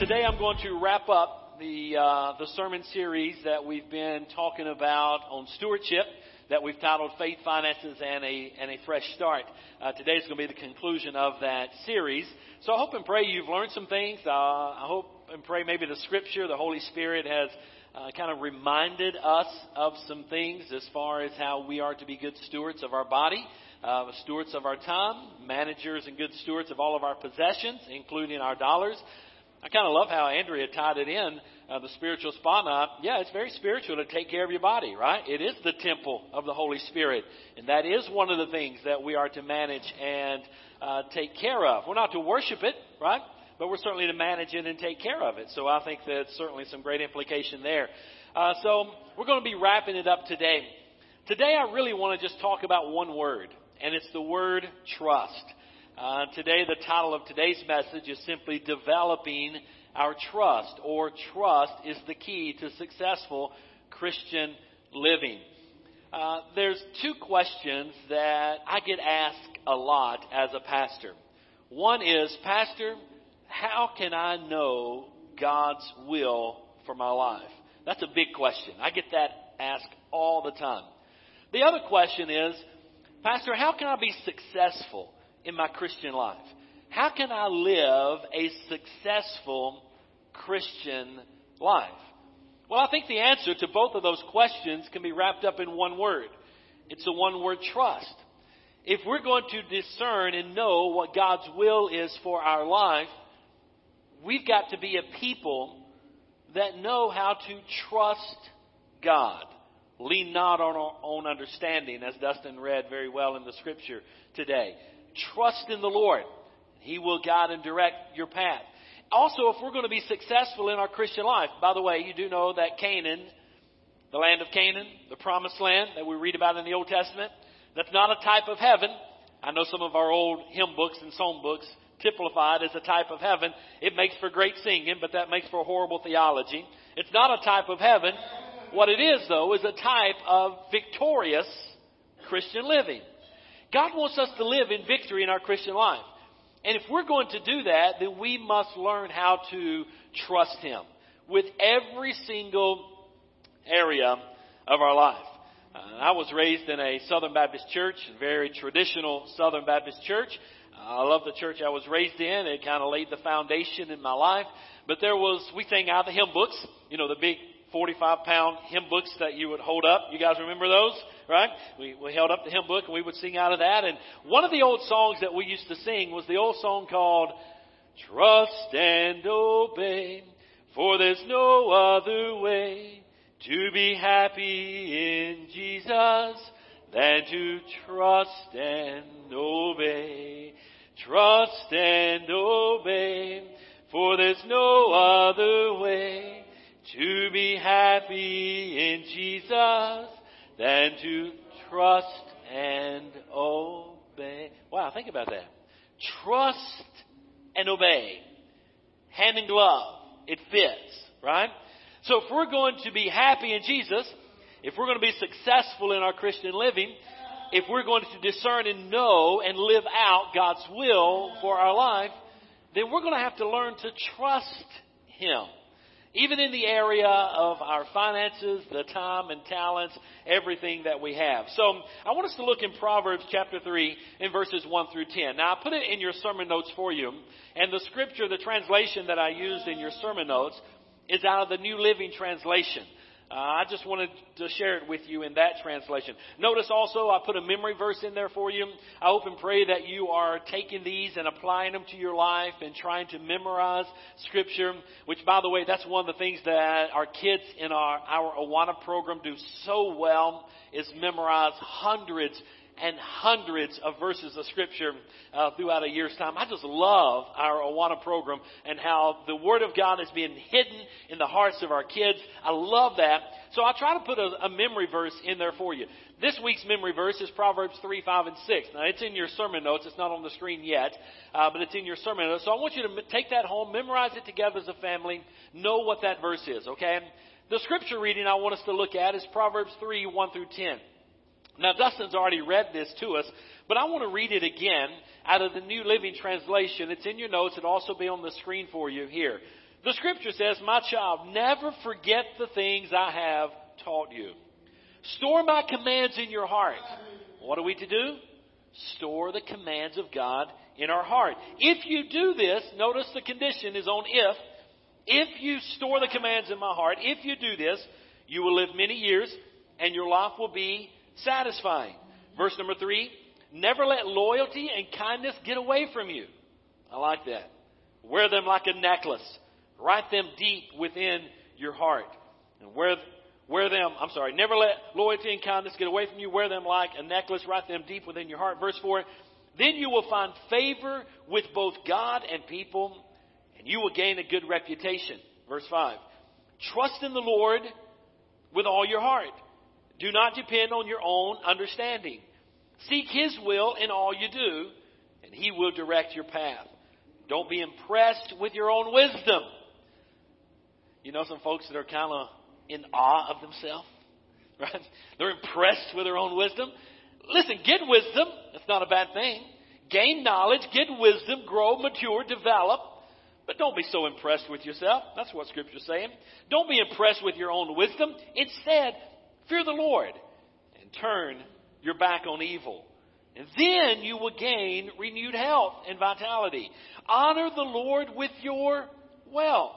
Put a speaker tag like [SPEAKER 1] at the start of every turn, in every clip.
[SPEAKER 1] Today I'm going to wrap up the, uh, the sermon series that we've been talking about on stewardship that we've titled Faith, Finances, and a, and a Fresh Start. Uh, today is going to be the conclusion of that series. So I hope and pray you've learned some things. Uh, I hope and pray maybe the Scripture, the Holy Spirit has uh, kind of reminded us of some things as far as how we are to be good stewards of our body, uh, stewards of our time, managers and good stewards of all of our possessions, including our dollars. I kind of love how Andrea tied it in, uh, the spiritual spotlight. Yeah, it's very spiritual to take care of your body, right? It is the temple of the Holy Spirit. And that is one of the things that we are to manage and uh, take care of. We're not to worship it, right? But we're certainly to manage it and take care of it. So I think that's certainly some great implication there. Uh, so we're going to be wrapping it up today. Today I really want to just talk about one word, and it's the word trust. Uh, today, the title of today's message is simply Developing Our Trust, or Trust is the Key to Successful Christian Living. Uh, there's two questions that I get asked a lot as a pastor. One is, Pastor, how can I know God's will for my life? That's a big question. I get that asked all the time. The other question is, Pastor, how can I be successful? In my Christian life? How can I live a successful Christian life? Well, I think the answer to both of those questions can be wrapped up in one word. It's the one word trust. If we're going to discern and know what God's will is for our life, we've got to be a people that know how to trust God. Lean not on our own understanding, as Dustin read very well in the scripture today. Trust in the Lord. He will guide and direct your path. Also, if we're going to be successful in our Christian life, by the way, you do know that Canaan, the land of Canaan, the promised land that we read about in the Old Testament, that's not a type of heaven. I know some of our old hymn books and song books typified as a type of heaven. It makes for great singing, but that makes for horrible theology. It's not a type of heaven. What it is, though, is a type of victorious Christian living. God wants us to live in victory in our Christian life. And if we're going to do that, then we must learn how to trust Him with every single area of our life. Uh, I was raised in a Southern Baptist church, a very traditional Southern Baptist church. Uh, I love the church I was raised in. It kind of laid the foundation in my life. But there was, we sang out the hymn books, you know, the big 45 pound hymn books that you would hold up. You guys remember those? Right? We, we held up the hymn book and we would sing out of that. And one of the old songs that we used to sing was the old song called Trust and Obey, for there's no other way to be happy in Jesus than to trust and obey. Trust and obey, for there's no other way to be happy in Jesus than to trust and obey. Wow, think about that. Trust and obey. Hand in glove. It fits, right? So if we're going to be happy in Jesus, if we're going to be successful in our Christian living, if we're going to discern and know and live out God's will for our life, then we're going to have to learn to trust Him. Even in the area of our finances, the time and talents, everything that we have. So I want us to look in Proverbs chapter 3 in verses 1 through 10. Now I put it in your sermon notes for you. And the scripture, the translation that I used in your sermon notes is out of the New Living Translation. Uh, I just wanted to share it with you in that translation. Notice also I put a memory verse in there for you. I hope and pray that you are taking these and applying them to your life and trying to memorize scripture, which by the way, that's one of the things that our kids in our, our Awana program do so well is memorize hundreds and hundreds of verses of scripture uh, throughout a year's time. I just love our Awana program and how the Word of God is being hidden in the hearts of our kids. I love that. So I'll try to put a, a memory verse in there for you. This week's memory verse is Proverbs 3, 5, and 6. Now, it's in your sermon notes. It's not on the screen yet, uh, but it's in your sermon notes. So I want you to take that home, memorize it together as a family, know what that verse is, okay? The scripture reading I want us to look at is Proverbs 3, 1 through 10. Now, Dustin's already read this to us, but I want to read it again out of the New Living Translation. It's in your notes. It'll also be on the screen for you here. The scripture says, My child, never forget the things I have taught you. Store my commands in your heart. What are we to do? Store the commands of God in our heart. If you do this, notice the condition is on if. If you store the commands in my heart, if you do this, you will live many years and your life will be satisfying. Verse number three, never let loyalty and kindness get away from you. I like that. Wear them like a necklace. Write them deep within your heart. And wear, wear them, I'm sorry, never let loyalty and kindness get away from you. Wear them like a necklace. Write them deep within your heart. Verse 4, then you will find favor with both God and people, and you will gain a good reputation. Verse 5, trust in the Lord with all your heart do not depend on your own understanding. Seek His will in all you do, and He will direct your path. Don't be impressed with your own wisdom. You know some folks that are kind of in awe of themselves, right? They're impressed with their own wisdom. Listen, get wisdom. That's not a bad thing. Gain knowledge, get wisdom, grow, mature, develop. But don't be so impressed with yourself. That's what Scripture's saying. Don't be impressed with your own wisdom. Instead, Fear the Lord and turn your back on evil. And then you will gain renewed health and vitality. Honor the Lord with your wealth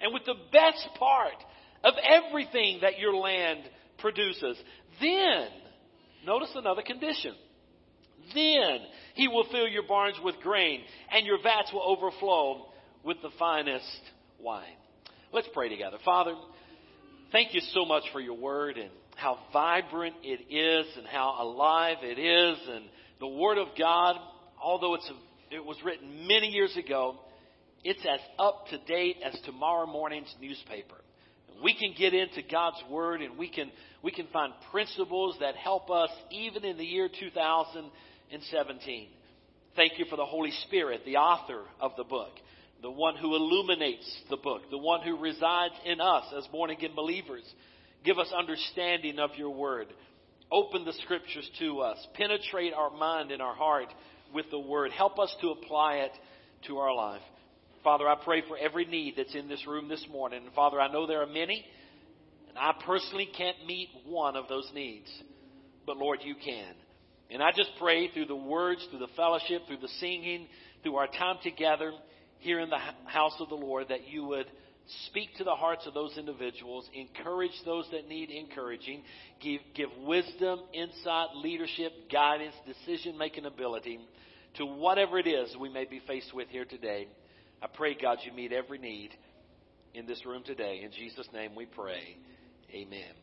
[SPEAKER 1] and with the best part of everything that your land produces. Then, notice another condition. Then he will fill your barns with grain and your vats will overflow with the finest wine. Let's pray together. Father, thank you so much for your word and how vibrant it is and how alive it is. And the Word of God, although it's a, it was written many years ago, it's as up to date as tomorrow morning's newspaper. We can get into God's Word and we can, we can find principles that help us even in the year 2017. Thank you for the Holy Spirit, the author of the book, the one who illuminates the book, the one who resides in us as born again believers Give us understanding of your word. Open the scriptures to us. Penetrate our mind and our heart with the word. Help us to apply it to our life. Father, I pray for every need that's in this room this morning. And Father, I know there are many, and I personally can't meet one of those needs. But Lord, you can. And I just pray through the words, through the fellowship, through the singing, through our time together here in the house of the Lord that you would Speak to the hearts of those individuals. Encourage those that need encouraging. Give, give wisdom, insight, leadership, guidance, decision making ability to whatever it is we may be faced with here today. I pray, God, you meet every need in this room today. In Jesus' name we pray. Amen.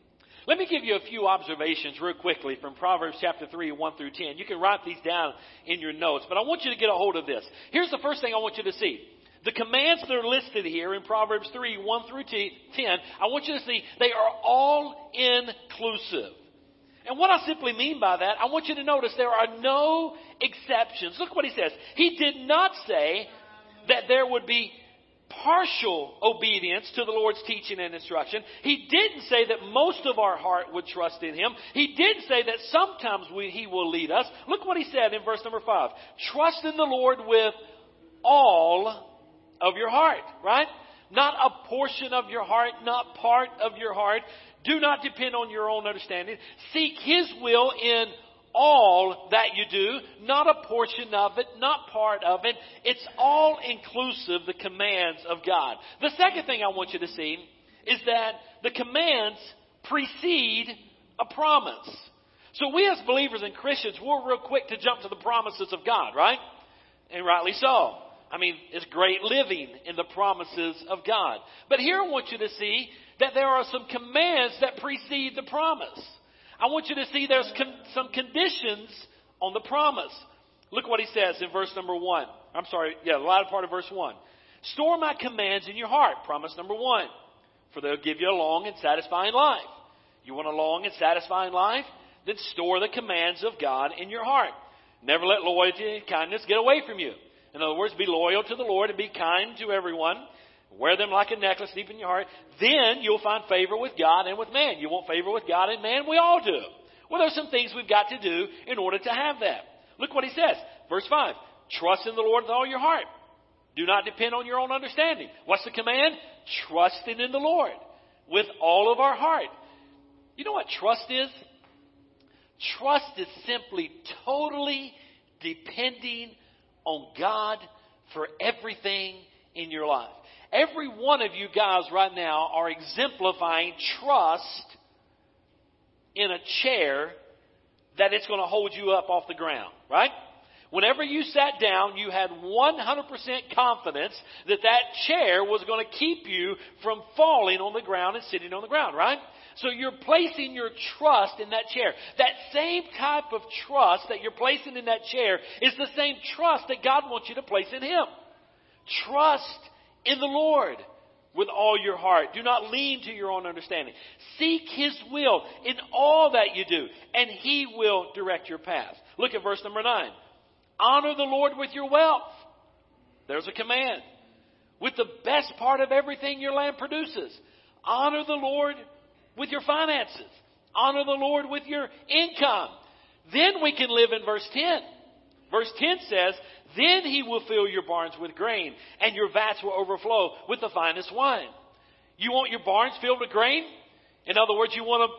[SPEAKER 1] Let me give you a few observations real quickly from Proverbs chapter 3, 1 through 10. You can write these down in your notes, but I want you to get a hold of this. Here's the first thing I want you to see. The commands that are listed here in Proverbs 3, 1 through 10, I want you to see they are all inclusive. And what I simply mean by that, I want you to notice there are no exceptions. Look what he says. He did not say that there would be partial obedience to the Lord's teaching and instruction. He didn't say that most of our heart would trust in Him. He did say that sometimes we, He will lead us. Look what He said in verse number 5. Trust in the Lord with all of your heart, right? Not a portion of your heart, not part of your heart. Do not depend on your own understanding. Seek His will in all that you do, not a portion of it, not part of it. It's all inclusive, the commands of God. The second thing I want you to see is that the commands precede a promise. So we as believers and Christians, we're real quick to jump to the promises of God, right? And rightly so. I mean, it's great living in the promises of God. But here I want you to see that there are some commands that precede the promise. I want you to see there's con- some conditions on the promise. Look what he says in verse number one. I'm sorry, yeah, the latter part of verse one. Store my commands in your heart. Promise number one. For they'll give you a long and satisfying life. You want a long and satisfying life? Then store the commands of God in your heart. Never let loyalty and kindness get away from you. In other words, be loyal to the Lord and be kind to everyone. Wear them like a necklace deep in your heart. Then you'll find favor with God and with man. You want favor with God and man? We all do. Well, there's some things we've got to do in order to have that. Look what he says. Verse 5. Trust in the Lord with all your heart. Do not depend on your own understanding. What's the command? Trusting in the Lord with all of our heart. You know what trust is? Trust is simply totally depending on God for everything in your life. Every one of you guys right now are exemplifying trust in a chair that it's going to hold you up off the ground, right? Whenever you sat down, you had 100% confidence that that chair was going to keep you from falling on the ground and sitting on the ground, right? So you're placing your trust in that chair. That same type of trust that you're placing in that chair is the same trust that God wants you to place in Him. Trust in the Lord with all your heart. Do not lean to your own understanding. Seek His will in all that you do, and He will direct your path. Look at verse number 9. Honor the Lord with your wealth. There's a command. With the best part of everything your land produces. Honor the Lord with your finances. Honor the Lord with your income. Then we can live in verse 10. Verse 10 says, Then he will fill your barns with grain, and your vats will overflow with the finest wine. You want your barns filled with grain? In other words, you want to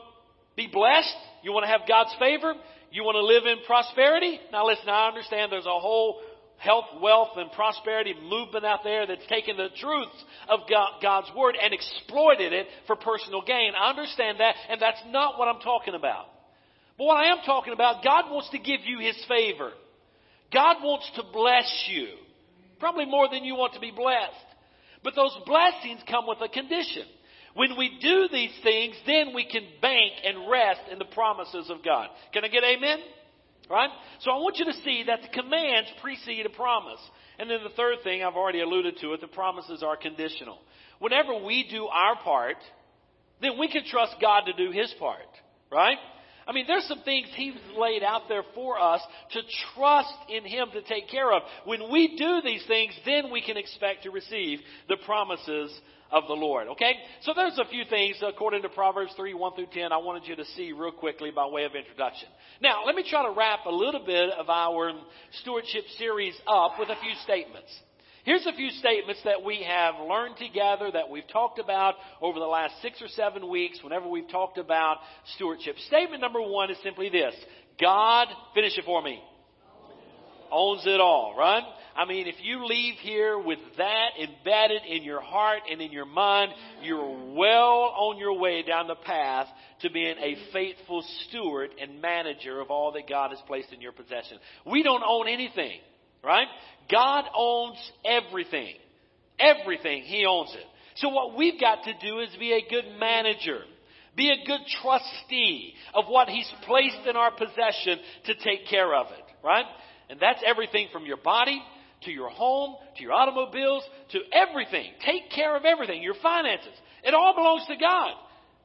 [SPEAKER 1] be blessed? You want to have God's favor? You want to live in prosperity? Now listen, I understand there's a whole health, wealth, and prosperity movement out there that's taken the truths of God's Word and exploited it for personal gain. I understand that, and that's not what I'm talking about. But what I am talking about, God wants to give you His favor. God wants to bless you. Probably more than you want to be blessed. But those blessings come with a condition. When we do these things, then we can bank and rest in the promises of God. Can I get amen? Right? So I want you to see that the commands precede a promise. And then the third thing, I've already alluded to it, the promises are conditional. Whenever we do our part, then we can trust God to do His part. Right? I mean, there's some things He's laid out there for us to trust in Him to take care of. When we do these things, then we can expect to receive the promises of the Lord. Okay? So there's a few things according to Proverbs 3, 1 through 10 I wanted you to see real quickly by way of introduction. Now, let me try to wrap a little bit of our stewardship series up with a few statements. Here's a few statements that we have learned together that we've talked about over the last six or seven weeks whenever we've talked about stewardship. Statement number one is simply this. God, finish it for me, owns it all, right? I mean, if you leave here with that embedded in your heart and in your mind, you're well on your way down the path to being a faithful steward and manager of all that God has placed in your possession. We don't own anything, right? God owns everything. Everything, He owns it. So what we've got to do is be a good manager. Be a good trustee of what He's placed in our possession to take care of it, right? And that's everything from your body to your home, to your automobiles, to everything. Take care of everything, your finances. It all belongs to God,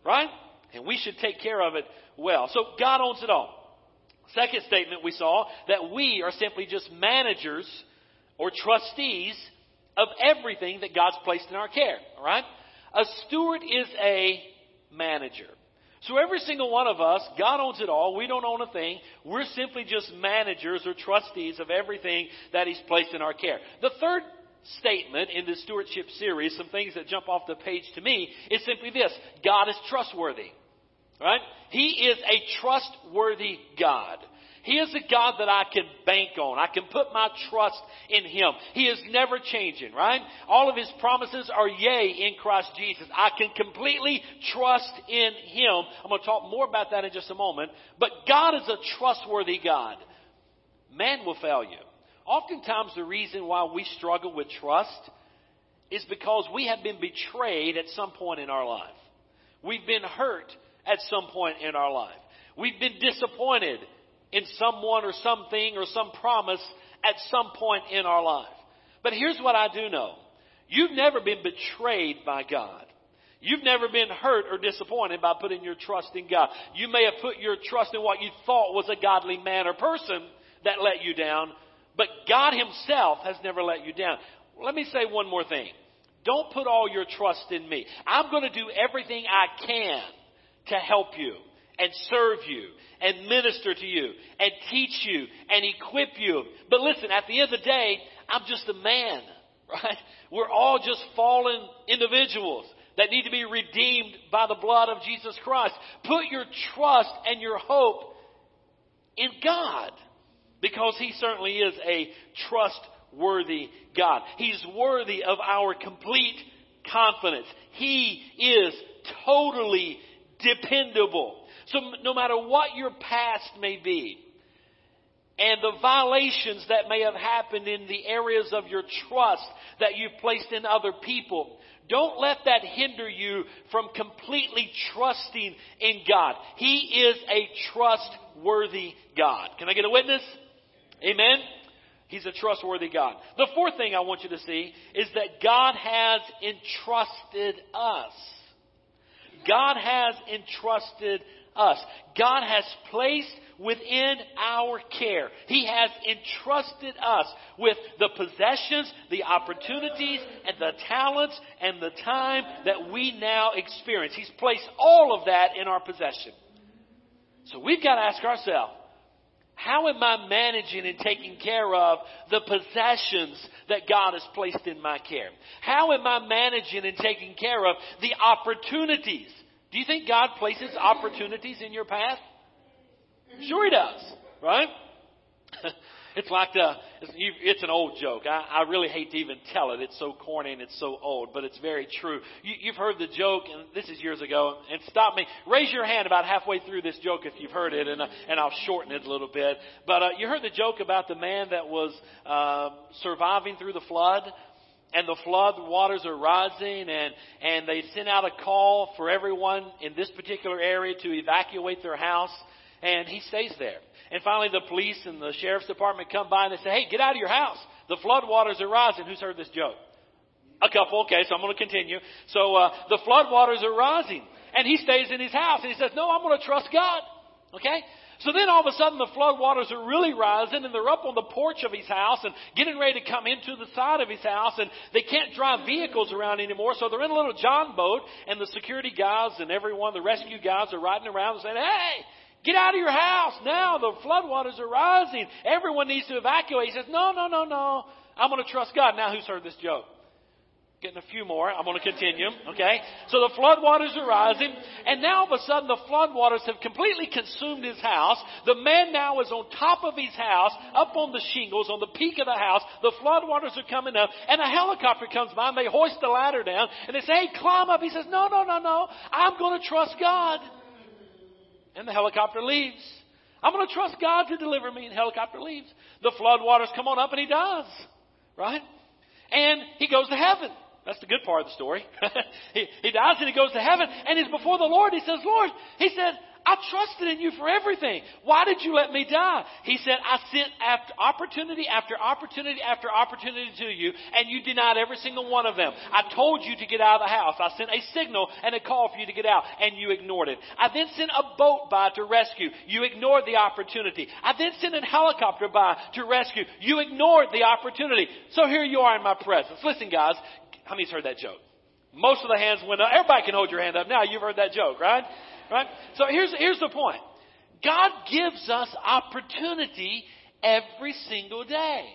[SPEAKER 1] right? And we should take care of it well. So God owns it all. Second statement we saw that we are simply just managers or trustees of everything that God's placed in our care, all right? A steward is a manager. So every single one of us, God owns it all. We don't own a thing. We're simply just managers or trustees of everything that He's placed in our care. The third statement in this stewardship series, some things that jump off the page to me, is simply this. God is trustworthy. Right? He is a trustworthy God. He is a God that I can bank on. I can put my trust in Him. He is never changing, right? All of His promises are yea in Christ Jesus. I can completely trust in Him. I'm going to talk more about that in just a moment. But God is a trustworthy God. Man will fail you. Oftentimes the reason why we struggle with trust is because we have been betrayed at some point in our life. We've been hurt at some point in our life. We've been disappointed in someone or something or some promise at some point in our life. But here's what I do know. You've never been betrayed by God. You've never been hurt or disappointed by putting your trust in God. You may have put your trust in what you thought was a godly man or person that let you down, but God Himself has never let you down. Let me say one more thing. Don't put all your trust in me. I'm going to do everything I can to help you and serve you and minister to you and teach you and equip you. But listen, at the end of the day, I'm just a man, right? We're all just fallen individuals that need to be redeemed by the blood of Jesus Christ. Put your trust and your hope in God because He certainly is a trustworthy God. He's worthy of our complete confidence. He is totally dependable. So no matter what your past may be, and the violations that may have happened in the areas of your trust that you've placed in other people, don't let that hinder you from completely trusting in God. He is a trustworthy God. Can I get a witness? Amen? He's a trustworthy God. The fourth thing I want you to see is that God has entrusted us. God has entrusted us. God has placed within our care. He has entrusted us with the possessions, the opportunities, and the talents and the time that we now experience. He's placed all of that in our possession. So we've got to ask ourselves, how am I managing and taking care of the possessions that God has placed in my care? How am I managing and taking care of the opportunities do you think God places opportunities in your path? Sure He does, right? it's like the, it's an old joke. I, I really hate to even tell it. It's so corny and it's so old, but it's very true. You, you've heard the joke, and this is years ago, and stop me. Raise your hand about halfway through this joke if you've heard it, and, uh, and I'll shorten it a little bit. But uh, you heard the joke about the man that was uh, surviving through the flood? And the flood waters are rising and, and they send out a call for everyone in this particular area to evacuate their house and he stays there. And finally the police and the sheriff's department come by and they say, hey, get out of your house. The flood waters are rising. Who's heard this joke? A couple. Okay, so I'm going to continue. So uh, the flood waters are rising and he stays in his house and he says, no, I'm going to trust God. Okay? So then all of a sudden the flood waters are really rising and they're up on the porch of his house and getting ready to come into the side of his house and they can't drive vehicles around anymore. So they're in a little John boat and the security guys and everyone, the rescue guys are riding around and saying, Hey, get out of your house now. The flood waters are rising. Everyone needs to evacuate. He says, No, no, no, no. I'm going to trust God. Now who's heard this joke? Getting a few more. I'm going to continue. Okay. So the floodwaters are rising, and now all of a sudden the floodwaters have completely consumed his house. The man now is on top of his house, up on the shingles, on the peak of the house. The floodwaters are coming up, and a helicopter comes by, and they hoist the ladder down, and they say, "Hey, climb up." He says, "No, no, no, no. I'm going to trust God." And the helicopter leaves. I'm going to trust God to deliver me, and helicopter leaves. The floodwaters come on up, and he does. Right? And he goes to heaven. That's the good part of the story. he, he dies and he goes to heaven and he's before the Lord. He says, Lord, he said, I trusted in you for everything. Why did you let me die? He said, I sent after opportunity after opportunity after opportunity to you, and you denied every single one of them. I told you to get out of the house. I sent a signal and a call for you to get out, and you ignored it. I then sent a boat by to rescue. You ignored the opportunity. I then sent a helicopter by to rescue. You ignored the opportunity. So here you are in my presence. Listen, guys, how many's heard that joke? Most of the hands went up. Everybody can hold your hand up now. You've heard that joke, right? Right? So here's, here's the point. God gives us opportunity every single day.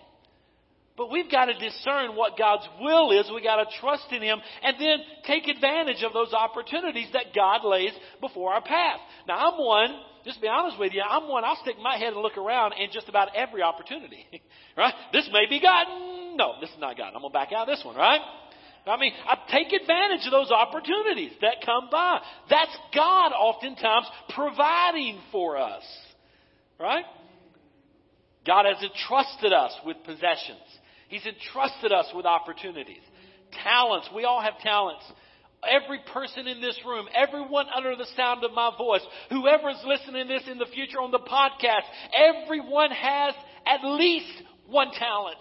[SPEAKER 1] But we've got to discern what God's will is. We've got to trust in Him and then take advantage of those opportunities that God lays before our path. Now, I'm one, just to be honest with you, I'm one, I'll stick my head and look around in just about every opportunity. right? This may be God. No, this is not God. I'm going to back out this one, right? I mean, I take advantage of those opportunities that come by. That's God oftentimes providing for us. Right? God has entrusted us with possessions. He's entrusted us with opportunities. Talents. We all have talents. every person in this room, everyone under the sound of my voice, whoever is listening to this in the future on the podcast, everyone has at least one talent.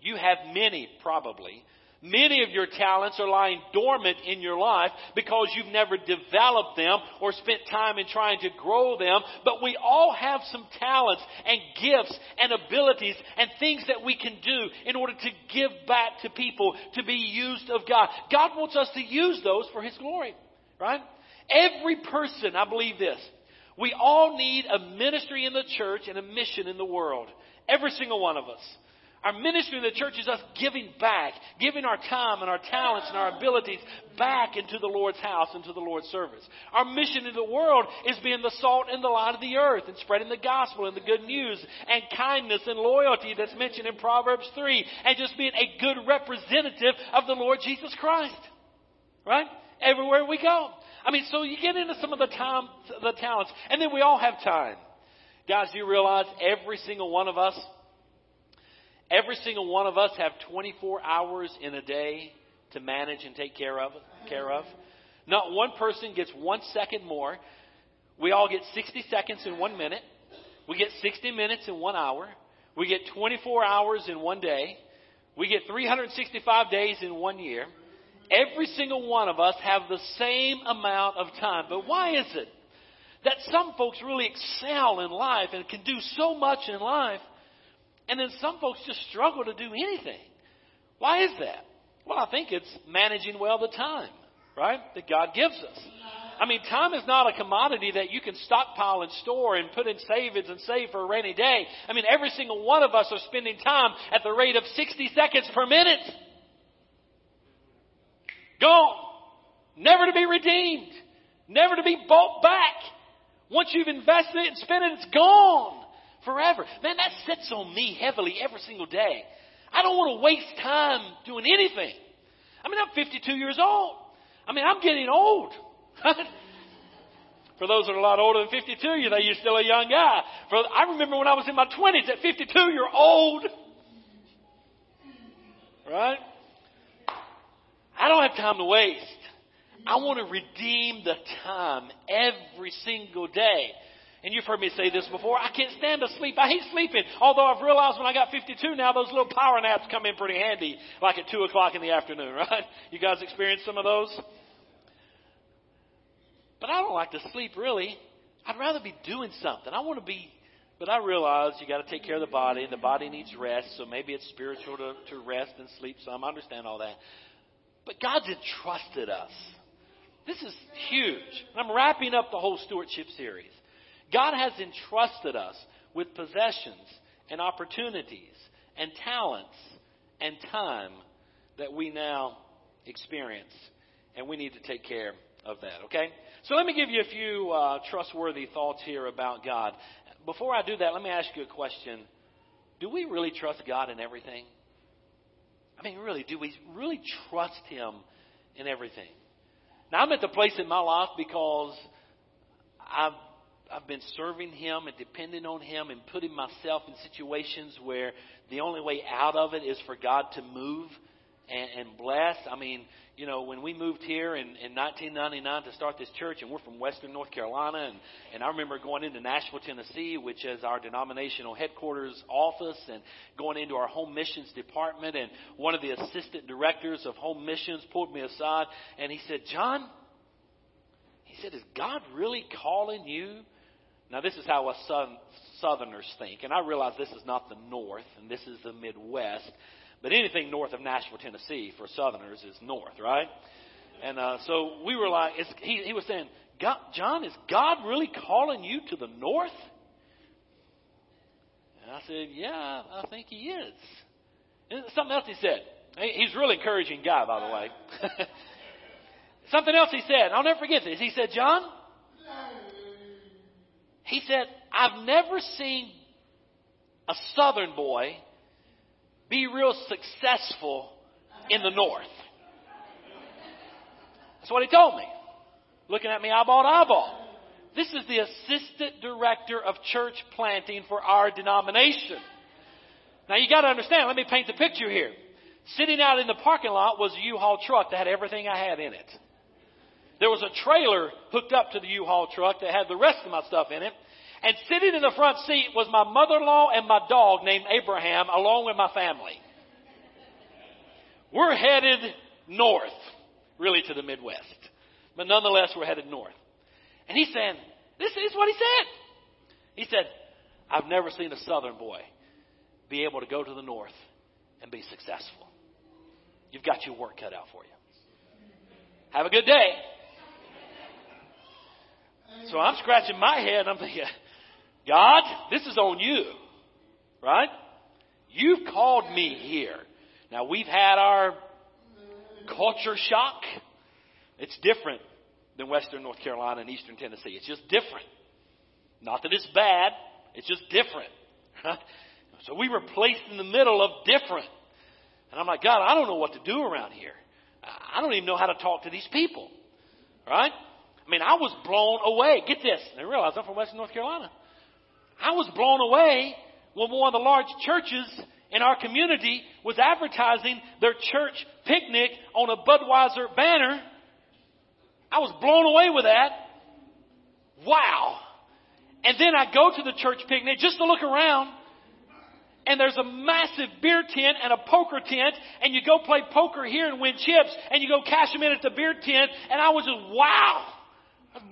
[SPEAKER 1] You have many, probably. Many of your talents are lying dormant in your life because you've never developed them or spent time in trying to grow them. But we all have some talents and gifts and abilities and things that we can do in order to give back to people, to be used of God. God wants us to use those for His glory, right? Every person, I believe this, we all need a ministry in the church and a mission in the world. Every single one of us. Our ministry in the church is us giving back, giving our time and our talents and our abilities back into the Lord's house, into the Lord's service. Our mission in the world is being the salt and the light of the earth and spreading the gospel and the good news and kindness and loyalty that's mentioned in Proverbs 3 and just being a good representative of the Lord Jesus Christ. Right? Everywhere we go. I mean, so you get into some of the time, the talents, and then we all have time. Guys, do you realize every single one of us Every single one of us have 24 hours in a day to manage and take care of. Care of. Not one person gets one second more. We all get 60 seconds in one minute. We get 60 minutes in one hour. We get 24 hours in one day. We get 365 days in one year. Every single one of us have the same amount of time. But why is it that some folks really excel in life and can do so much in life, and then some folks just struggle to do anything. Why is that? Well, I think it's managing well the time, right? That God gives us. I mean, time is not a commodity that you can stockpile and store and put in savings and save for a rainy day. I mean, every single one of us are spending time at the rate of 60 seconds per minute. Gone. Never to be redeemed. Never to be bought back. Once you've invested it and spent it, it's gone forever. Man, that sits on me heavily every single day. I don't want to waste time doing anything. I mean, I'm 52 years old. I mean, I'm getting old. For those that are a lot older than 52, you know, you're still a young guy. For, I remember when I was in my 20s, at 52, you're old. Right? I don't have time to waste. I want to redeem the time every single day. And you've heard me say this before. I can't stand to sleep. I hate sleeping. Although I've realized when I got 52 now, those little power naps come in pretty handy, like at 2 o'clock in the afternoon, right? You guys experience some of those? But I don't like to sleep really. I'd rather be doing something. I want to be, but I realize you got to take care of the body, and the body needs rest. So maybe it's spiritual to, to rest and sleep some. I understand all that. But God's entrusted us. This is huge. I'm wrapping up the whole stewardship series. God has entrusted us with possessions and opportunities and talents and time that we now experience. And we need to take care of that, okay? So let me give you a few uh, trustworthy thoughts here about God. Before I do that, let me ask you a question. Do we really trust God in everything? I mean, really, do we really trust Him in everything? Now, I'm at the place in my life because I've I've been serving Him and depending on Him and putting myself in situations where the only way out of it is for God to move and, and bless. I mean, you know, when we moved here in, in 1999 to start this church, and we're from Western North Carolina, and, and I remember going into Nashville, Tennessee, which is our denominational headquarters office, and going into our home missions department, and one of the assistant directors of home missions pulled me aside, and he said, Jon, he said, is God really calling you now, this is how us Southerners think, and I realize this is not the North, and this is the Midwest, but anything north of Nashville, Tennessee, for Southerners is North, right? And uh, so we were like, he, he was saying, Jon, is God really calling you to the North? And I said, Yeah, I think He is. And something else he said. He's a really encouraging guy, by the way. something else he said. I'll never forget this. He said, Jon, he said, I've never seen a southern boy be real successful in the north. That's what he told me. Looking at me eyeball to eyeball. This is the assistant director of church planting for our denomination. Now you got to understand, let me paint the picture here. Sitting out in the parking lot was a U-Haul truck that had everything I had in it. There was a trailer hooked up to the U-Haul truck that had the rest of my stuff in it. And sitting in the front seat was my mother-in-law and my dog named Abraham along with my family. We're headed north, really to the Midwest. But nonetheless, we're headed north. And he's saying, this is what he said. He said, I've never seen a southern boy be able to go to the north and be successful. You've got your work cut out for you. Have a good day. So I'm scratching my head. I'm thinking, God, this is on you. Right? You've called me here. Now we've had our culture shock. It's different than Western North Carolina and Eastern Tennessee. It's just different. Not that it's bad, it's just different. So we were placed in the middle of different. And I'm like, God, I don't know what to do around here. I don't even know how to talk to these people. Right? I mean, I was blown away. Get this. I realize I'm from Western North Carolina. I was blown away when one of the large churches in our community was advertising their church picnic on a Budweiser banner. I was blown away with that. Wow. And then I go to the church picnic just to look around and there's a massive beer tent and a poker tent, and you go play poker here and win chips, and you go cash them in at the beer tent, and I was just, wow.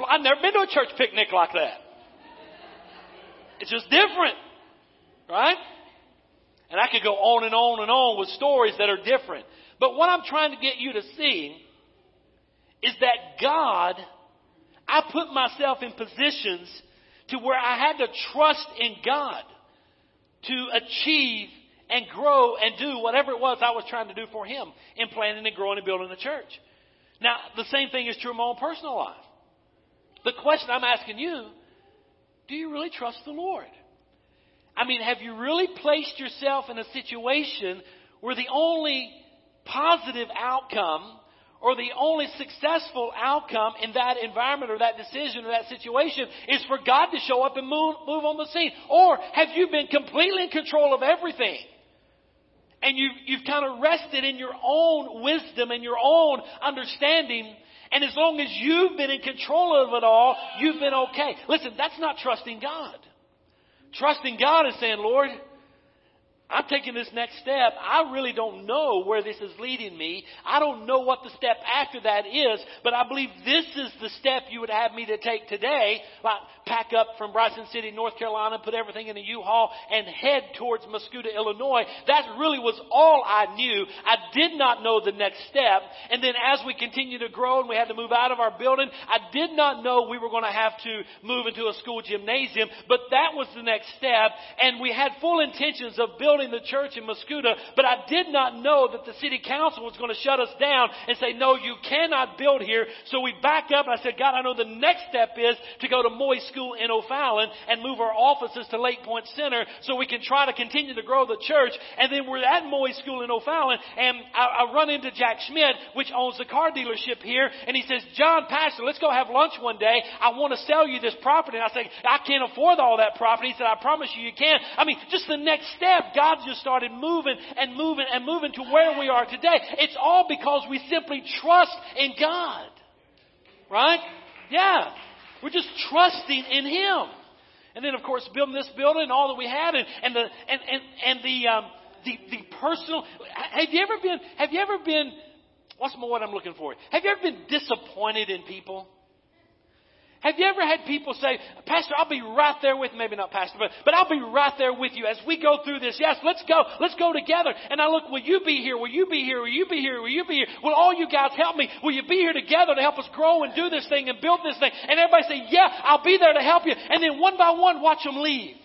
[SPEAKER 1] I've never been to a church picnic like that. It's just different, right? And I could go on and on and on with stories that are different. But what I'm trying to get you to see is that God, I put myself in positions to where I had to trust in God to achieve and grow and do whatever it was I was trying to do for Him in planning and growing and building the church. Now, the same thing is true in my own personal life. The question I'm asking you, do you really trust the Lord? I mean, have you really placed yourself in a situation where the only positive outcome or the only successful outcome in that environment or that decision or that situation is for God to show up and move, move on the scene? Or have you been completely in control of everything? And you've, you've kind of rested in your own wisdom and your own understanding. And as long as you've been in control of it all, you've been okay. Listen, that's not trusting God. Trusting God is saying, Lord, I'm taking this next step. I really don't know where this is leading me. I don't know what the step after that is, but I believe this is the step you would have me to take today. Like pack up from Bryson City, North Carolina, put everything in a U-Haul and head towards Mascoutah, Illinois. That really was all I knew. I did not know the next step. And then as we continued to grow and we had to move out of our building, I did not know we were going to have to move into a school gymnasium, but that was the next step. And we had full intentions of building building the church in Mascoutah, but I did not know that the city council was going to shut us down and say, no, you cannot build here. So we backed up and I said, God, I know the next step is to go to Moy School in O'Fallon and move our offices to Lake Point Center so we can try to continue to grow the church. And then we're at Moy School in O'Fallon and I, I run into Jack Schmitt, which owns the car dealership here, and he says, Jon Pastor, let's go have lunch one day. I want to sell you this property. And I say, I can't afford all that property. He said, I promise you, you can. I mean, just the next step, God God just started moving and moving and moving to where we are today. It's all because we simply trust in God. Right? Yeah. We're just trusting in Him. And then, of course, building this building and all that we had and, and the, and, and, and the, um, the, the personal, have you ever been, have you ever been, what's my what I'm looking for? Have you ever been disappointed in people? Have you ever had people say, Pastor, I'll be right there with, maybe not Pastor, but, but I'll be right there with you as we go through this. Yes, let's go. Let's go together. And I look, will you be here? Will you be here? Will you be here? Will you be here? Will all you guys help me? Will you be here together to help us grow and do this thing and build this thing? And everybody say, yeah, I'll be there to help you. And then one by one, watch them leave.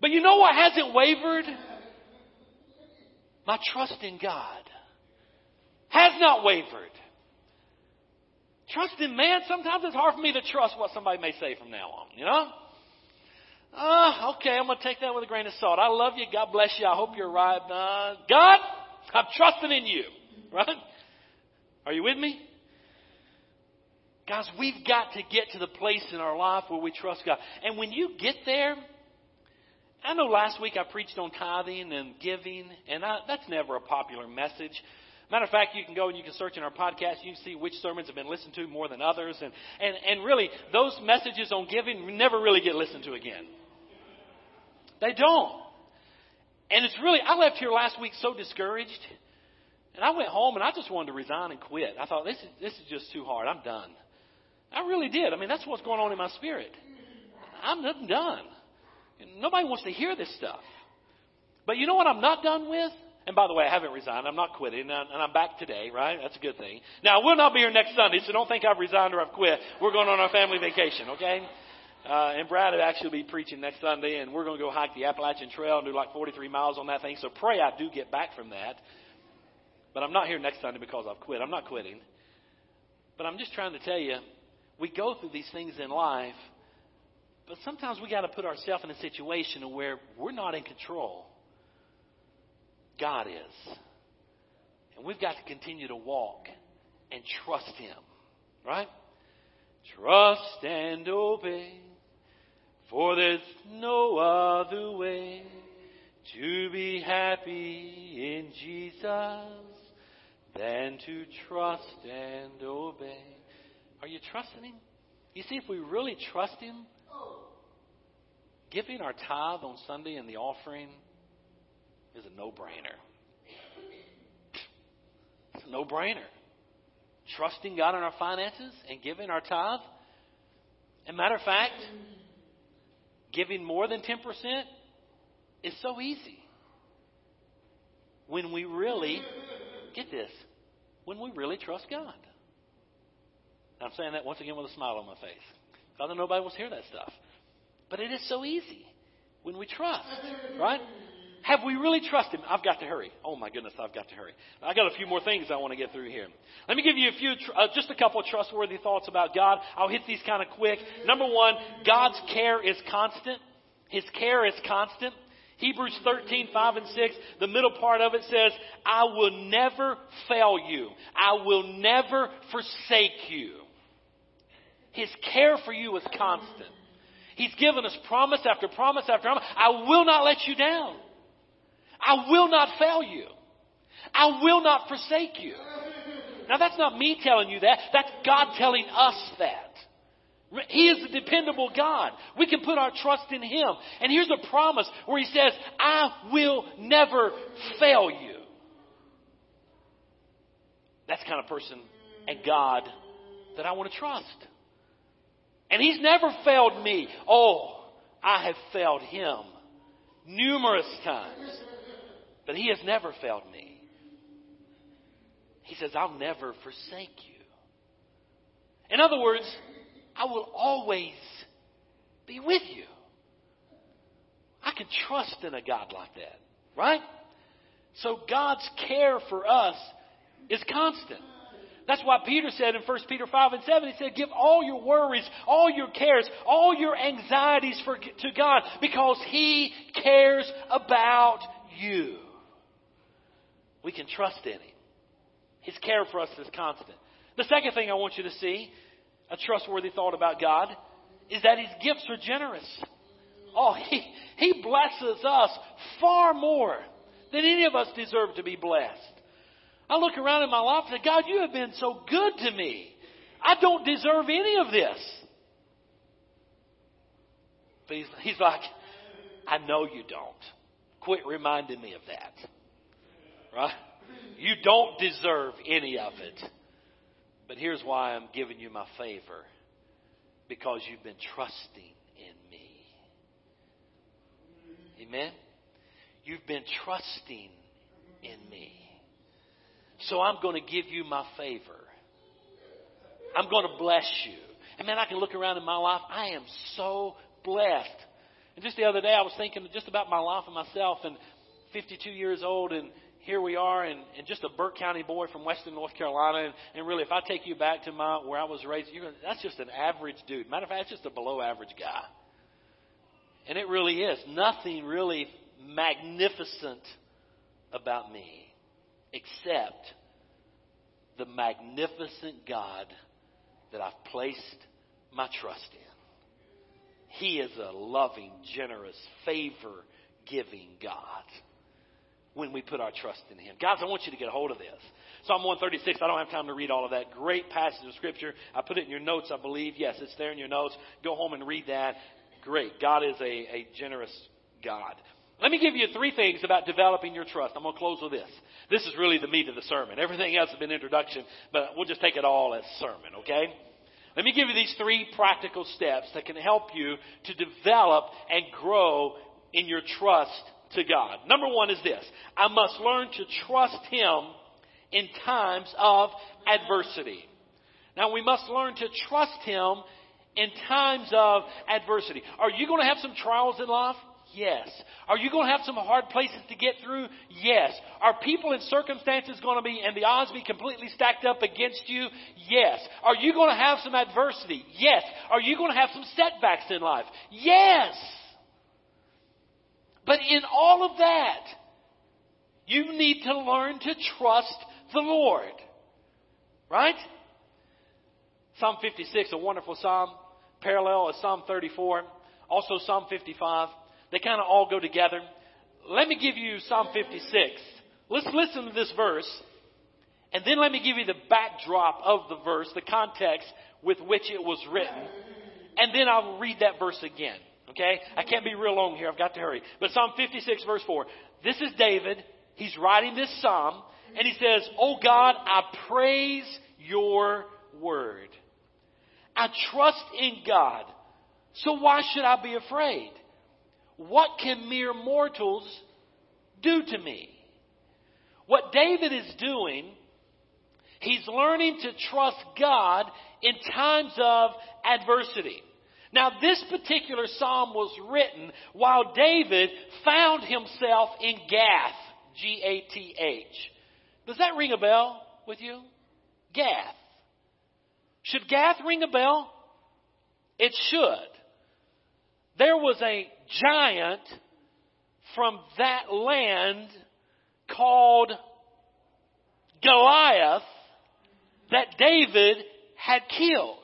[SPEAKER 1] But you know what hasn't wavered? My trust in God has not wavered. Trust in man, sometimes it's hard for me to trust what somebody may say from now on, you know? Uh, okay, I'm going to take that with a grain of salt. I love you. God bless you. I hope you're right. Uh, God, I'm trusting in you. Right? Are you with me? Guys, we've got to get to the place in our life where we trust God. And when you get there, I know last week I preached on tithing and giving, and I, that's never a popular message. Matter of fact, you can go and you can search in our podcast. You can see which sermons have been listened to more than others. And, and, and really, those messages on giving never really get listened to again. They don't. And it's really, I left here last week so discouraged. And I went home and I just wanted to resign and quit. I thought, this is, this is just too hard. I'm done. I really did. I mean, that's what's going on in my spirit. I'm done. Nobody wants to hear this stuff. But you know what I'm not done with? And by the way, I haven't resigned. I'm not quitting, and I'm back today, right? That's a good thing. Now, I will not be here next Sunday, so don't think I've resigned or I've quit. We're going on our family vacation, okay? Uh, and Brad will actually be preaching next Sunday, and we're going to go hike the Appalachian Trail and do like 43 miles on that thing. So pray I do get back from that. But I'm not here next Sunday because I've quit. I'm not quitting. But I'm just trying to tell you, we go through these things in life, but sometimes we got to put ourselves in a situation where we're not in control. God is. And we've got to continue to walk and trust Him. Right? Trust and obey, for there's no other way to be happy in Jesus than to trust and obey. Are you trusting Him? You see, if we really trust Him, giving our tithe on Sunday and the offering is a no brainer. It's a no brainer. Trusting God in our finances and giving our tithe. And matter of fact, giving more than 10% is so easy. When we really, get this, when we really trust God. I'm saying that once again with a smile on my face. Father, nobody wants to hear that stuff. But it is so easy when we trust, right? Have we really trusted Him? I've got to hurry. Oh my goodness, I've got to hurry. I got a few more things I want to get through here. Let me give you a few, uh, just a couple of trustworthy thoughts about God. I'll hit these kind of quick. Number one, God's care is constant. His care is constant. Hebrews 13, 5 and 6, the middle part of it says, I will never fail you. I will never forsake you. His care for you is constant. He's given us promise after promise after promise. I will not let you down. I will not fail you. I will not forsake you. Now that's not me telling you that. That's God telling us that. He is a dependable God. We can put our trust in Him. And here's a promise where He says, I will never fail you. That's kind of person and God that I want to trust. And He's never failed me. Oh, I have failed Him numerous times. But He has never failed me. He says, I'll never forsake you. In other words, I will always be with you. I can trust in a God like that, right? So God's care for us is constant. That's why Peter said in 1 Peter 5 and 7, he said, give all your worries, all your cares, all your anxieties for, to God because He cares about you. We can trust in Him. His care for us is constant. The second thing I want you to see, a trustworthy thought about God, is that His gifts are generous. Oh, He, he blesses us far more than any of us deserve to be blessed. I look around in my life and say, God, you have been so good to me. I don't deserve any of this. But he's, he's like, I know you don't. Quit reminding me of that. Right? You don't deserve any of it. But here's why I'm giving you my favor because you've been trusting in me. Amen? You've been trusting in me. So I'm going to give you my favor. I'm going to bless you. And man, I can look around in my life. I am so blessed. And just the other day, I was thinking just about my life and myself, and 52 years old, and here we are, and, and just a Burke County boy from Western North Carolina. And, and really, if I take you back to my where I was raised, you're gonna, that's just an average dude. Matter of fact, it's just a below average guy. And it really is. Nothing really magnificent about me except the magnificent God that I've placed my trust in. He is a loving, generous, favor giving God when we put our trust in Him. Guys, I want you to get a hold of this. Psalm 136, I don't have time to read all of that. Great passage of Scripture. I put it in your notes, I believe. Yes, it's there in your notes. Go home and read that. Great. God is a, a generous God. Let me give you three things about developing your trust. I'm going to close with this. This is really the meat of the sermon. Everything else has been introduction, but we'll just take it all as sermon, okay? Let me give you these three practical steps that can help you to develop and grow in your trust to God. Number one is this. I must learn to trust Him in times of adversity. Now we must learn to trust Him in times of adversity. Are you going to have some trials in life? Yes. Are you going to have some hard places to get through? Yes. Are people and circumstances going to be, and the odds be completely stacked up against you? Yes. Are you going to have some adversity? Yes. Are you going to have some setbacks in life? Yes. But in all of that, you need to learn to trust the Lord. Right? Psalm 56, a wonderful psalm, parallel is Psalm 34, also Psalm 55. They kind of all go together. Let me give you Psalm 56. Let's listen to this verse, and then let me give you the backdrop of the verse, the context with which it was written, and then I'll read that verse again. Okay? I can't be real long here. I've got to hurry. But Psalm 56, verse 4. This is David. He's writing this psalm, and he says, Oh God, I praise your word. I trust in God. So why should I be afraid? What can mere mortals do to me? What David is doing, he's learning to trust God in times of adversity. Now, this particular psalm was written while David found himself in Gath. G A T H. Does that ring a bell with you? Gath. Should Gath ring a bell? It should. There was a giant from that land called Goliath that David had killed.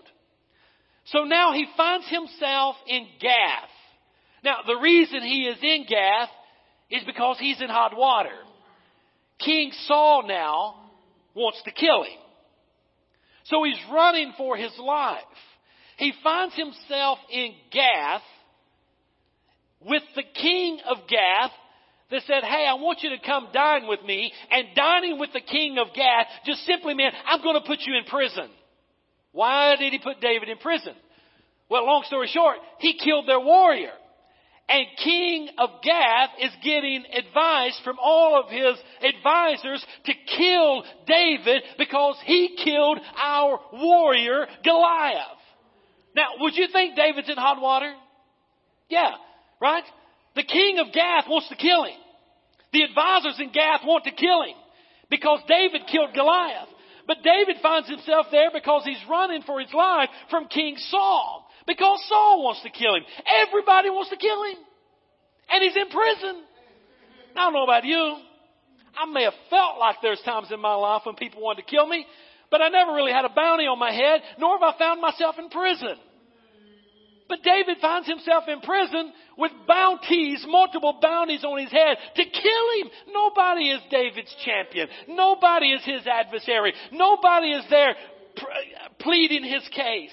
[SPEAKER 1] So now he finds himself in Gath. Now, the reason he is in Gath is because he's in hot water. King Saul now wants to kill him. So he's running for his life. He finds himself in Gath with the king of Gath that said, Hey, I want you to come dine with me. And dining with the king of Gath just simply meant, I'm going to put you in prison. Why did he put David in prison? Well, long story short, he killed their warrior. And King of Gath is getting advice from all of his advisors to kill David because he killed our warrior Goliath. Now, would you think David's in hot water? Yeah, right? The king of Gath wants to kill him. The advisors in Gath want to kill him because David killed Goliath. But David finds himself there because he's running for his life from King Saul. Because Saul wants to kill him. Everybody wants to kill him. And he's in prison. I don't know about you. I may have felt like there's times in my life when people wanted to kill me, but I never really had a bounty on my head, nor have I found myself in prison. But David finds himself in prison with bounties, multiple bounties on his head to kill him. Nobody is David's champion. Nobody is his adversary. Nobody is there pleading his case.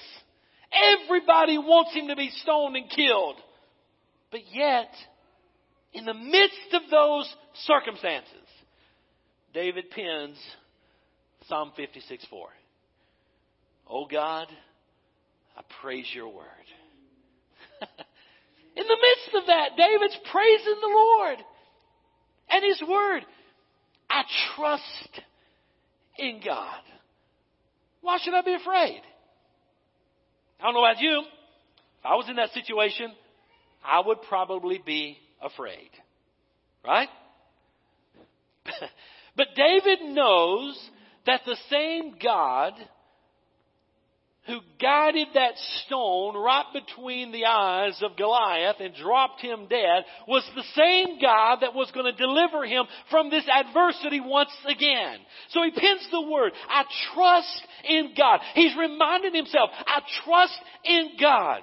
[SPEAKER 1] Everybody wants him to be stoned and killed. But yet, in the midst of those circumstances, David pens Psalm 56 4. Oh God, I praise your word. In the midst of that, David's praising the Lord and his word. I trust in God. Why should I be afraid? I don't know about you. If I was in that situation, I would probably be afraid. Right? but David knows that the same God who guided that stone right between the eyes of Goliath and dropped him dead was the same God that was going to deliver him from this adversity once again. So he pins the word, I trust in God. He's reminding himself, I trust in God.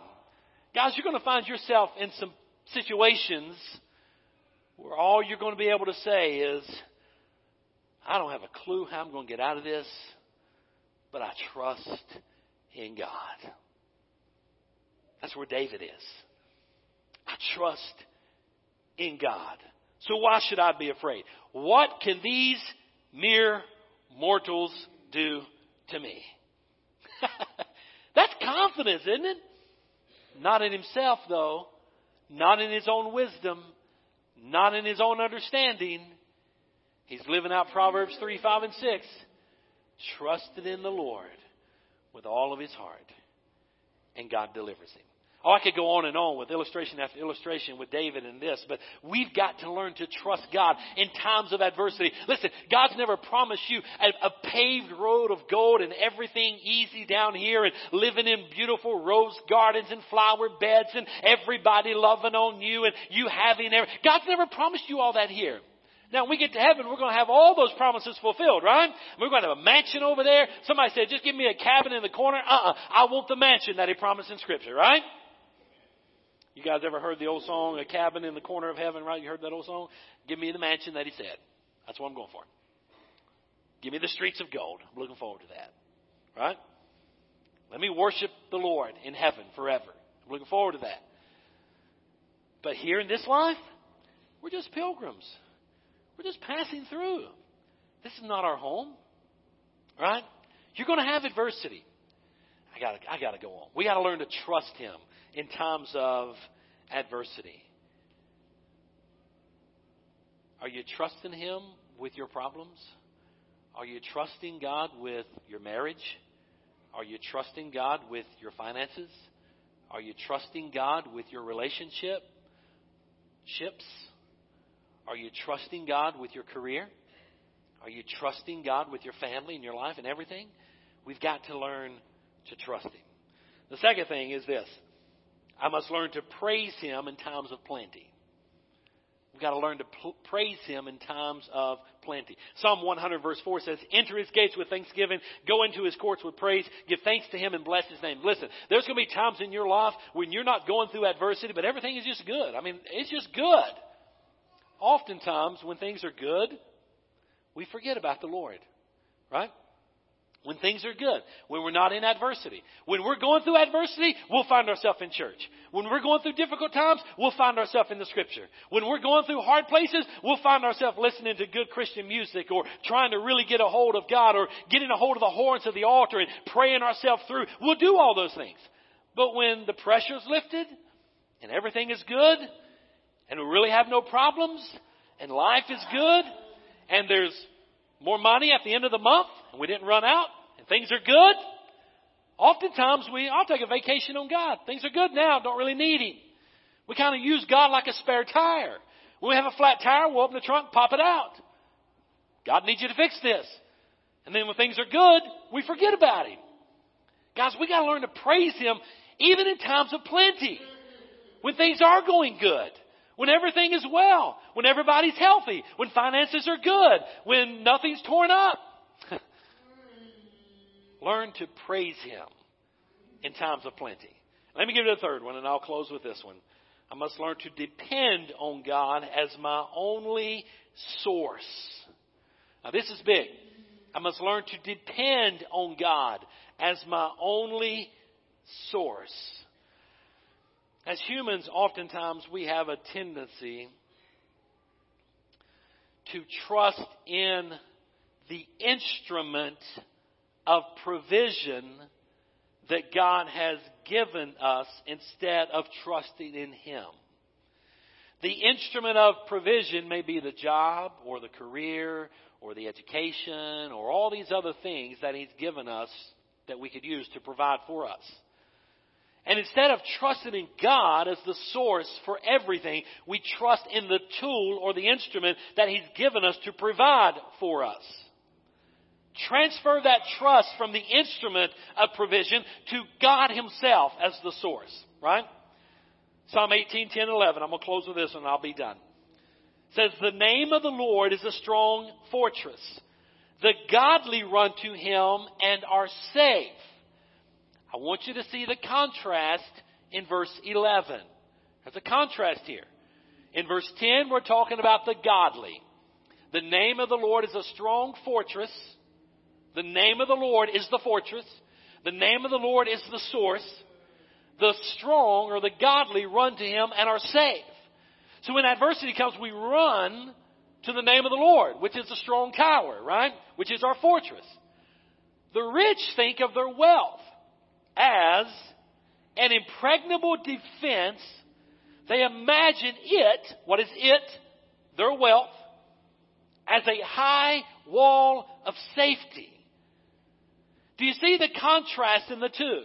[SPEAKER 1] Guys, you're going to find yourself in some situations where all you're going to be able to say is, I don't have a clue how I'm going to get out of this, but I trust in God. That's where David is. I trust in God. So why should I be afraid? What can these mere mortals do to me? That's confidence, isn't it? Not in himself, though. Not in his own wisdom. Not in his own understanding. He's living out Proverbs 3, 5, and 6. Trusted in the Lord with all of his heart, and God delivers him. Oh, I could go on and on with illustration after illustration with David and this, but we've got to learn to trust God in times of adversity. Listen, God's never promised you a, a, paved road of gold and everything easy down here and living in beautiful rose gardens and flower beds and everybody loving on you and you having everything. God's never promised you all that here. Now, when we get to heaven, we're going to have all those promises fulfilled, right? We're going to have a mansion over there. Somebody said, just give me a cabin in the corner. Uh-uh. I want the mansion that he promised in Scripture, right? You guys ever heard the old song, A Cabin in the Corner of Heaven, right? You heard that old song? Give me the mansion that he said. That's what I'm going for. Give me the streets of gold. I'm looking forward to that. Right? Let me worship the Lord in heaven forever. I'm looking forward to that. But here in this life, we're just pilgrims. We're just passing through. This is not our home. Right? You're going to have adversity. I got I got to go on. We got to learn to trust him in times of adversity. Are you trusting Him with your problems? Are you trusting God with your marriage? Are you trusting God with your finances? Are you trusting God with your relationship? Ships? Are you trusting God with your career? Are you trusting God with your family and your life and everything? We've got to learn to trust Him. The second thing is this I must learn to praise Him in times of plenty. We've got to learn to p- praise Him in times of plenty. Psalm 100 verse 4 says, Enter His gates with thanksgiving, go into His courts with praise, give thanks to Him and bless His name. Listen, there's going to be times in your life when you're not going through adversity, but everything is just good. I mean, it's just good. Oftentimes, when things are good, we forget about the Lord. Right? when things are good, when we're not in adversity. When we're going through adversity, we'll find ourselves in church. When we're going through difficult times, we'll find ourselves in the scripture. When we're going through hard places, we'll find ourselves listening to good Christian music or trying to really get a hold of God or getting a hold of the horns of the altar and praying ourselves through. We'll do all those things. But when the pressure's lifted and everything is good and we really have no problems and life is good and there's more money at the end of the month and we didn't run out and things are good, oftentimes we, I'll take a vacation on God. Things are good now, don't really need Him. We kind of use God like a spare tire. When we have a flat tire, we'll open the trunk, pop it out. God needs you to fix this. And then when things are good, we forget about Him. Guys, we got to learn to praise Him even in times of plenty. When things are going good. When everything is well. When everybody's healthy. When finances are good. When nothing's torn up. Learn to praise Him in times of plenty. Let me give you the third one, and I'll close with this one. I must learn to depend on God as my only source. Now, this is big. I must learn to depend on God as my only source. As humans, oftentimes we have a tendency to trust in the instrument of provision that God has given us instead of trusting in Him. The instrument of provision may be the job or the career or the education or all these other things that He's given us that we could use to provide for us. And instead of trusting in God as the source for everything, we trust in the tool or the instrument that He's given us to provide for us transfer that trust from the instrument of provision to God Himself as the source, right? Psalm 18, 10, 11. I'm going to close with this and I'll be done. It says, The name of the Lord is a strong fortress. The godly run to Him and are safe. I want you to see the contrast in verse 11. There's a contrast here. In verse 10, we're talking about the godly. The name of the Lord is a strong fortress. The name of the Lord is the fortress. The name of the Lord is the source. The strong or the godly run to him and are safe. So when adversity comes, we run to the name of the Lord, which is a strong tower, right? Which is our fortress. The rich think of their wealth as an impregnable defense. They imagine it, what is it? Their wealth, as a high wall of safety. Do you see the contrast in the two?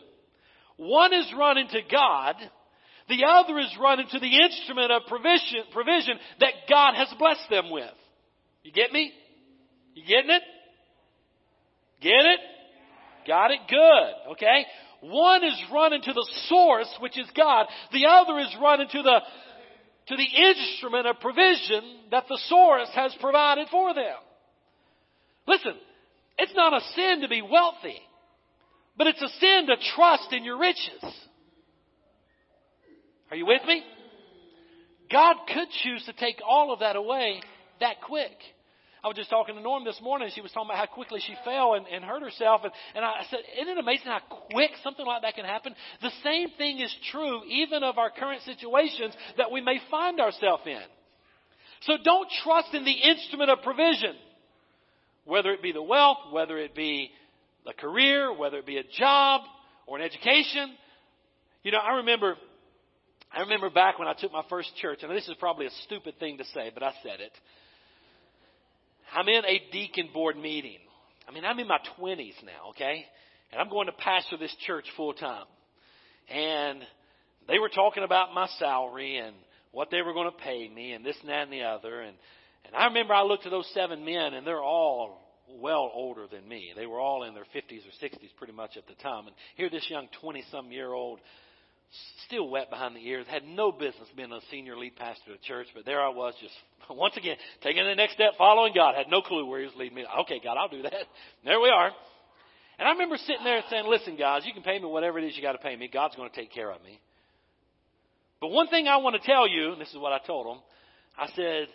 [SPEAKER 1] One is running to God, the other is running to the instrument of provision, provision that God has blessed them with. You get me? You getting it? Get it? Got it? Good. Okay? One is running to the source, which is God. The other is running to the, to the instrument of provision that the source has provided for them. Listen, it's not a sin to be wealthy, but it's a sin to trust in your riches. Are you with me? God could choose to take all of that away that quick. I was just talking to Norm this morning. She was talking about how quickly she fell and, and hurt herself. And, and I said, Isn't it amazing how quick something like that can happen? The same thing is true even of our current situations that we may find ourselves in. So don't trust in the instrument of provision, whether it be the wealth, whether it be a career, whether it be a job or an education. You know, I remember, I remember back when I took my first church, and this is probably a stupid thing to say, but I said it. I'm in a deacon board meeting. I mean, I'm in my 20s now, okay? And I'm going to pastor this church full time. And they were talking about my salary and what they were going to pay me and this and that and the other. And, and I remember I looked at those seven men and they're all well older than me. They were all in their 50s or 60s pretty much at the time. And here this young 20 some year old still wet behind the ears, had no business being a senior lead pastor of church, but there I was just, once again, taking the next step, following God. Had no clue where He was leading me. Okay, God, I'll do that. There we are. And I remember sitting there and saying, listen, guys, you can pay me whatever it is you got to pay me. God's going to take care of me. But one thing I want to tell you, and this is what I told them, I said,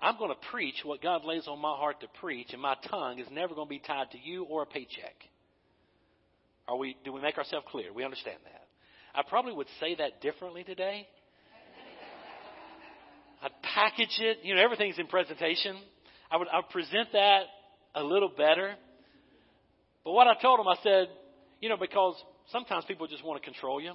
[SPEAKER 1] I'm going to preach what God lays on my heart to preach, and my tongue is never going to be tied to you or a paycheck. Are we, do we make ourselves clear? We understand that. I probably would say that differently today. I'd package it. You know, everything's in presentation. I would I'd present that a little better. But what I told them, I said, you know, because sometimes people just want to control you.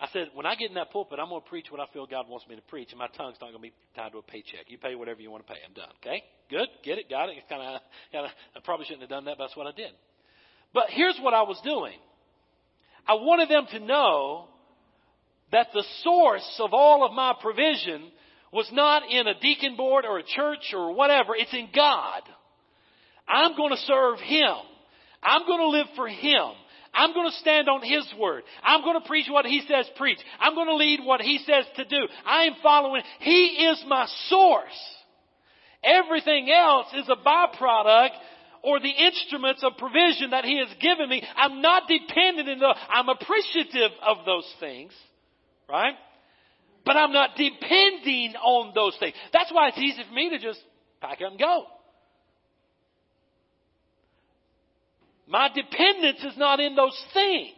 [SPEAKER 1] I said, when I get in that pulpit, I'm going to preach what I feel God wants me to preach, and my tongue's not going to be tied to a paycheck. You pay whatever you want to pay. I'm done. Okay? Good. Get it. Got it. Kind of. I probably shouldn't have done that, but that's what I did. But here's what I was doing. I wanted them to know that the source of all of my provision was not in a deacon board or a church or whatever. It's in God. I'm going to serve Him. I'm going to live for Him. I'm going to stand on His word. I'm going to preach what He says preach. I'm going to lead what He says to do. I am following. He is my source. Everything else is a byproduct or the instruments of provision that He has given me. I'm not dependent in the, I'm appreciative of those things, right? But I'm not depending on those things. That's why it's easy for me to just pack up and go. My dependence is not in those things.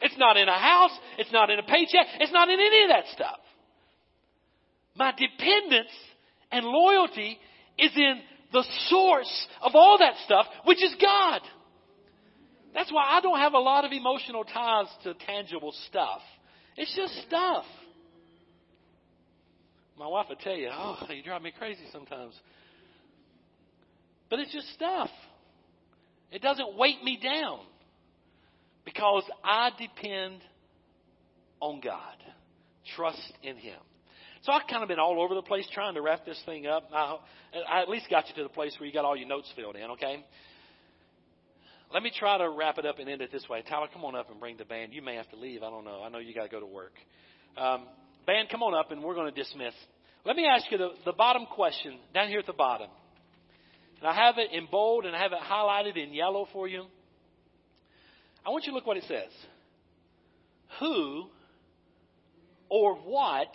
[SPEAKER 1] It's not in a house. It's not in a paycheck. It's not in any of that stuff. My dependence and loyalty is in the source of all that stuff, which is God. That's why I don't have a lot of emotional ties to tangible stuff. It's just stuff. My wife would tell you, oh, you drive me crazy sometimes. But it's just stuff. It doesn't weight me down because I depend on God. Trust in Him. So I've kind of been all over the place trying to wrap this thing up. I, I at least got you to the place where you got all your notes filled in, okay? Let me try to wrap it up and end it this way. Tyler, come on up and bring the band. You may have to leave. I don't know. I know you got to go to work. Um, band, come on up and we're going to dismiss. Let me ask you the, the bottom question down here at the bottom. And I have it in bold and I have it highlighted in yellow for you. I want you to look what it says. who or what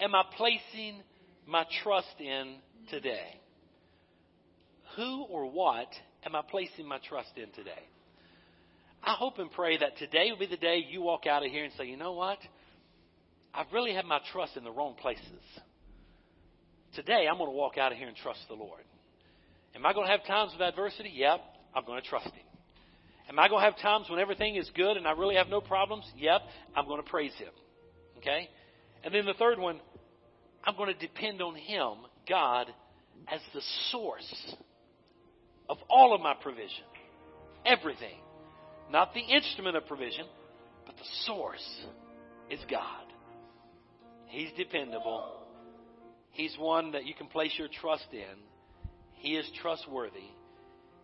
[SPEAKER 1] am I placing my trust in today? Who or what am I placing my trust in today? I hope and pray that today will be the day you walk out of here and say, you know what? I've really had my trust in the wrong places. Today, I'm going to walk out of here and trust the Lord. Am I going to have times of adversity? Yep, I'm going to trust Him. Am I going to have times when everything is good and I really have no problems? Yep, I'm going to praise Him. Okay? And then the third one, I'm going to depend on Him, God, as the source of all of my provision. Everything. Not the instrument of provision, but the source is God. He's dependable. He's one that you can place your trust in. He is trustworthy.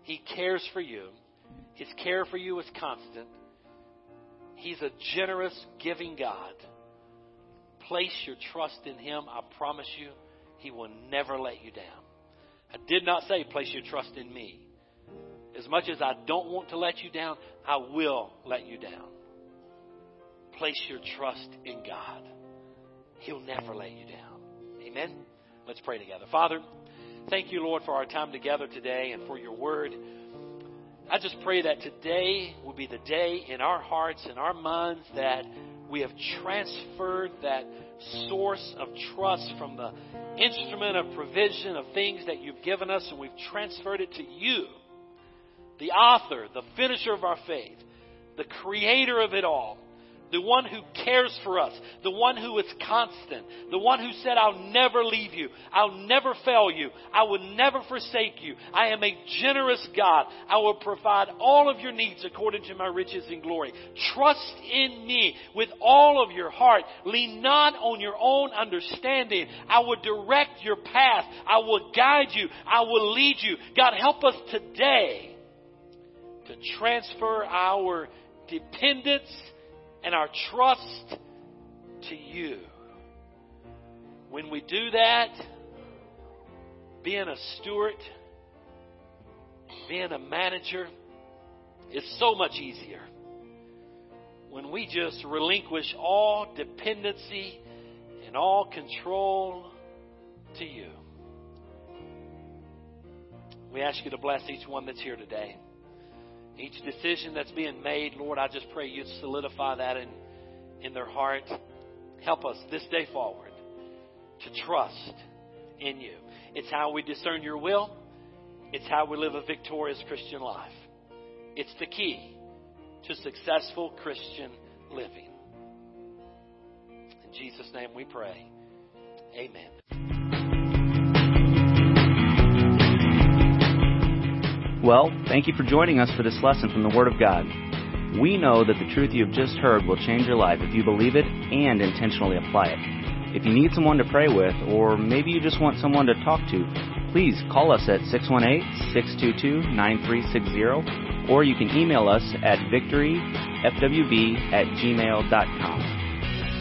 [SPEAKER 1] He cares for you. His care for you is constant. He's a generous, giving God. Place your trust in Him. I promise you, He will never let you down. I did not say place your trust in me. As much as I don't want to let you down, I will let you down. Place your trust in God. He'll never let you down. Amen? Let's pray together. Father, thank you, Lord, for our time together today and for your word. I just pray that today will be the day in our hearts and our minds that we have transferred that source of trust from the instrument of provision of things that you've given us and we've transferred it to you, the author, the finisher of our faith, the creator of it all the one who cares for us, the one who is constant, the one who said, I'll never leave you, I'll never fail you, I will never forsake you. I am a generous God. I will provide all of your needs according to my riches and glory. Trust in me with all of your heart. Lean not on your own understanding. I will direct your path. I will guide you. I will lead you. God, help us today to transfer our dependence and our trust to you. When we do that, being a steward, being a manager is so much easier. When we just relinquish all dependency and all control to you. We ask you to bless each one that's here today. Each decision that's being made, Lord, I just pray you solidify that in, in their heart. Help us this day forward to trust in you. It's how we discern your will. It's how we live a victorious Christian life. It's the key to successful Christian living. In Jesus' name we pray. Amen.
[SPEAKER 2] Well, thank you for joining us for this lesson from the Word of God. We know that the truth you have just heard will change your life if you believe it and intentionally apply it. If you need someone to pray with, or maybe you just want someone to talk to, please call us at 618-622-9360, or you can email us at victoryfwb at gmail.com.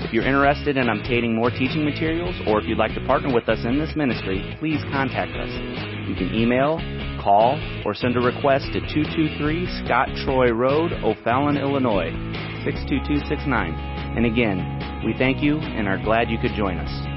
[SPEAKER 2] If you're interested in obtaining more teaching materials, or if you'd like to partner with us in this ministry, please contact us. You can email call or send a request to 223 Scott Troy Road, O'Fallon, Illinois, 62269. And again, we thank you and are glad you could join us.